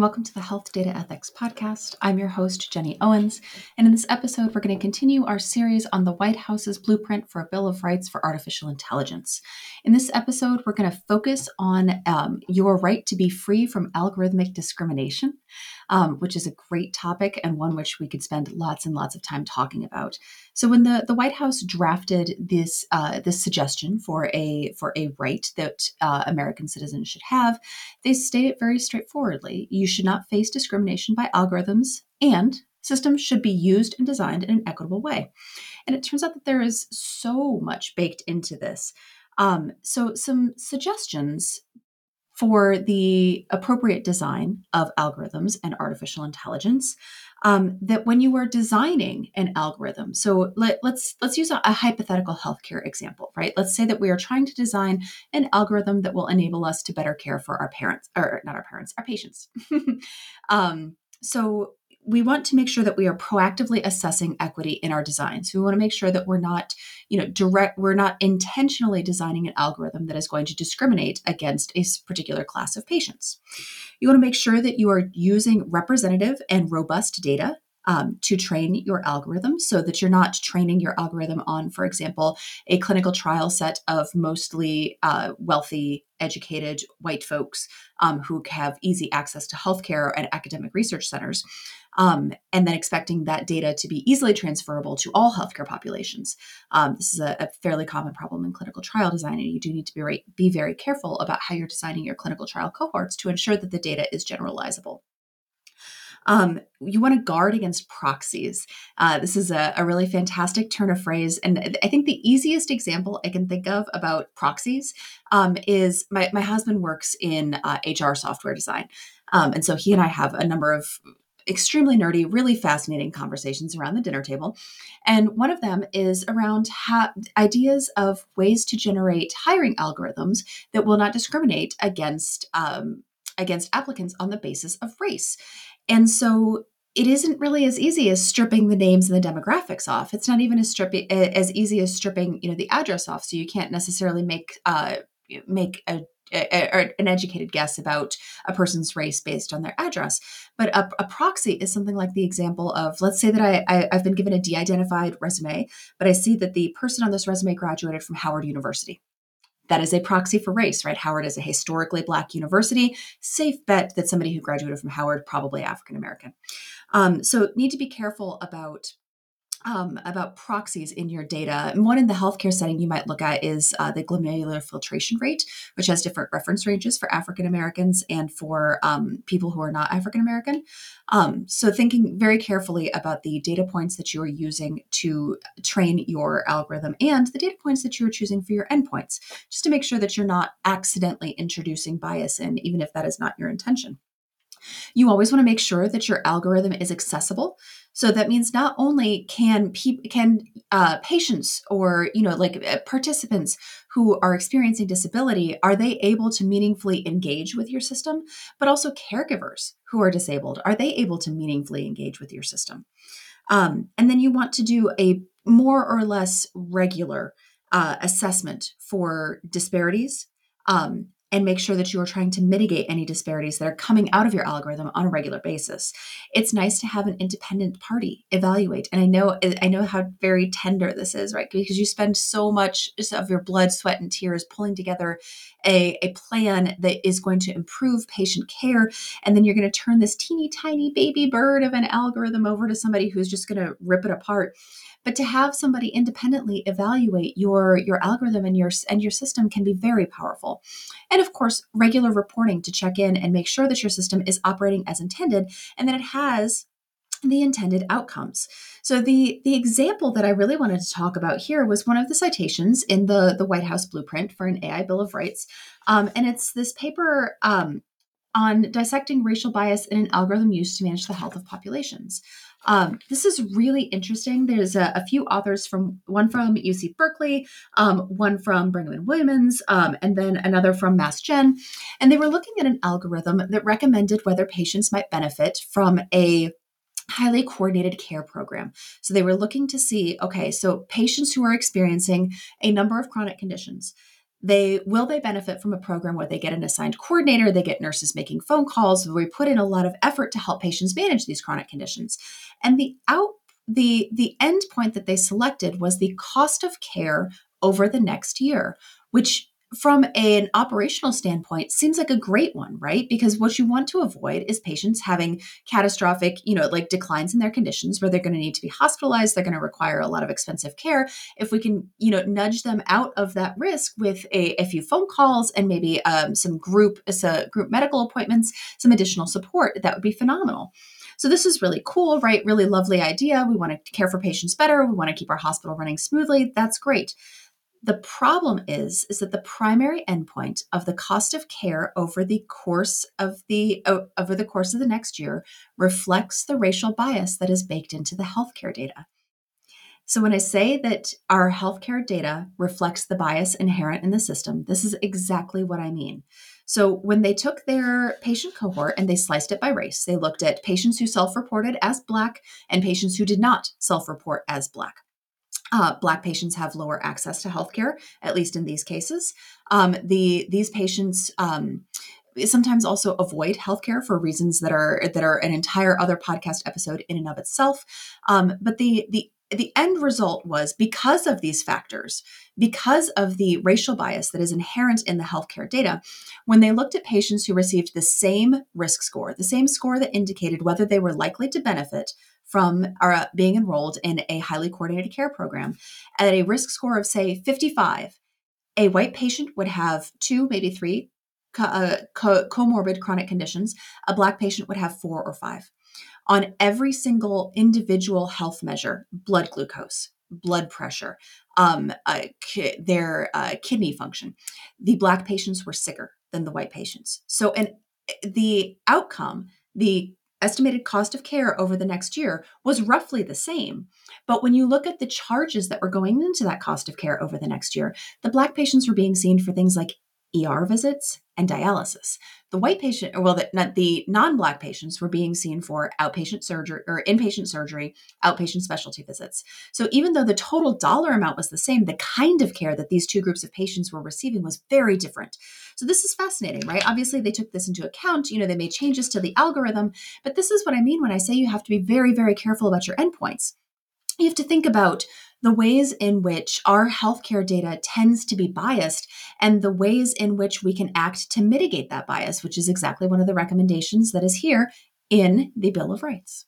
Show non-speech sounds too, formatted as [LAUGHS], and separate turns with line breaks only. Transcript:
and welcome to the Health Data Ethics Podcast. I'm your host, Jenny Owens, and in this episode, we're going to continue our series on the White House's blueprint for a Bill of Rights for Artificial Intelligence. In this episode, we're going to focus on um, your right to be free from algorithmic discrimination um, which is a great topic and one which we could spend lots and lots of time talking about. So when the, the White House drafted this uh, this suggestion for a for a right that uh, American citizens should have, they state it very straightforwardly: you should not face discrimination by algorithms, and systems should be used and designed in an equitable way. And it turns out that there is so much baked into this. Um, so, some suggestions for the appropriate design of algorithms and artificial intelligence um, that when you are designing an algorithm so let, us let's, let's use a, a, hypothetical healthcare example right? Let's say that we are trying to design an algorithm that will enable us to better care for our parents or not our parents our patients. [LAUGHS] Um, so we want to make sure that we are proactively assessing equity in our designs. We want to make sure that we're not, you know, direct, we're not intentionally designing an algorithm that is going to discriminate against a particular class of patients. You want to make sure that you are using representative and robust data um, to train your algorithm so that you're not training your algorithm on, for example, a clinical trial set of mostly uh, wealthy, educated white folks um, who have easy access to healthcare and academic research centers um, and then expecting that data to be easily transferable to all healthcare populations. Um, this is a, a, fairly common problem in clinical trial design, and you do need to be, right, be very careful about how you're designing your clinical trial cohorts to ensure that the data is generalizable. Um, you want to guard against proxies. Uh, this is a, a, really fantastic turn of phrase. And I think the easiest example I can think of about proxies um, is my, my husband works in uh, HR software design. Um, and so he and I have a number of extremely nerdy, really fascinating conversations around the dinner table. And one of them is around ha- ideas of ways to generate hiring algorithms that will not discriminate against um, against applicants on the basis of race. And so it isn't really as easy as stripping the names and the demographics off. It's not even as stripping as easy as stripping, you know, the address off. So you can't necessarily make uh, make a or an educated guess about a person's race based on their address. But a, a proxy is something like the example of let's say that I, I, I've been given a de identified resume, but I see that the person on this resume graduated from Howard University. That is a proxy for race, right? Howard is a historically black university. Safe bet that somebody who graduated from Howard, probably African American. Um, so, need to be careful about um, about proxies in your data. And one in the healthcare setting you might look at is uh, the glomerular filtration rate, which has different reference ranges for African Americans and for um, people who are not African American. Um, so, thinking very carefully about the data points that you are using to train your algorithm and the data points that you are choosing for your endpoints, just to make sure that you're not accidentally introducing bias in, even if that is not your intention. You always want to make sure that your algorithm is accessible. So that means not only can pe- can uh, patients or you know like uh, participants who are experiencing disability are they able to meaningfully engage with your system, but also caregivers who are disabled are they able to meaningfully engage with your system? Um, and then you want to do a more or less regular uh, assessment for disparities um, and make sure that you are trying to mitigate any disparities that are coming out of your algorithm on a regular basis. It's nice to have an independent party evaluate. And I know I know how very tender this is, right? Because you spend so much of your blood, sweat, and tears pulling together a, a plan that is going to improve patient care. And then you're going to turn this teeny tiny baby bird of an algorithm over to somebody who's just going to rip it apart but to have somebody independently evaluate your your algorithm and your and your system can be very powerful and of course regular reporting to check in and make sure that your system is operating as intended and that it has the intended outcomes. So the the example that I really wanted to talk about here was one of the citations in the the White House blueprint for an AI Bill of Rights, um, and it's this paper um, on dissecting racial bias in an algorithm used to manage the health of populations. Um, this is really interesting. There's a, a, few authors from one from UC Berkeley, um, one from Brigham and Women's, um, and then another from Mass Gen, and they were looking at an algorithm that recommended whether patients might benefit from a highly coordinated care program. So they were looking to see, okay, so patients who are experiencing a number of chronic conditions they will they benefit from a program where they get an assigned coordinator they get nurses making phone calls where we put in a lot of effort to help patients manage these chronic conditions. And the out the the end point that they selected was the cost of care over the next year which from an operational standpoint seems like a great one right because what you want to avoid is patients having catastrophic you know like declines in their conditions where they're going to need to be hospitalized they're going to require a lot of expensive care if we can you know nudge them out of that risk with a, a few phone calls and maybe um, some group uh, group medical appointments some additional support that would be phenomenal so this is really cool, right? Really lovely idea. We want to care for patients better. We want to keep our hospital running smoothly. That's great. The problem is is that the primary endpoint of the cost of care over the course of the over the course of the next year reflects the racial bias that is baked into the healthcare data. So when I say that our healthcare data reflects the bias inherent in the system, this is exactly what I mean. So when they took their patient cohort and they sliced it by race, they looked at patients who self-reported as black and patients who did not self-report as black. Uh, black patients have lower access to healthcare, at least in these cases. Um, the these patients um, sometimes also avoid healthcare for reasons that are that are an entire other podcast episode in and of itself. Um, but the the the end result was because of these factors, because of the racial bias that is inherent in the healthcare data, when they looked at patients who received the same risk score, the same score that indicated whether they were likely to benefit from uh, being enrolled in a highly coordinated care program at a risk score of, say, 55, a white patient would have two, maybe three co- uh, co- comorbid chronic conditions. A black patient would have four or five. On every single individual health measure, blood glucose, blood pressure, um, uh, ki- their uh, kidney function, the black patients were sicker than the white patients. So, and eh, the outcome, the estimated cost of care over the next year was roughly the same. But when you look at the charges that were going into that cost of care over the next year, the Black patients were being seen for things like ER visits and dialysis. The white patient, well, the, the non-black patients were being seen for outpatient surgery or inpatient surgery, outpatient specialty visits. So even though the total dollar amount was the same, the kind of care that these two groups of patients were receiving was very different. So this is fascinating, right? Obviously, they took this into account. You know, they made changes to the algorithm, but this is what I mean when I say you have to be very, very careful about your endpoints. You have to think about the ways in which our healthcare data tends to be biased and the ways in which we can act to mitigate that bias, which is exactly one of the recommendations that is here in the Bill of Rights.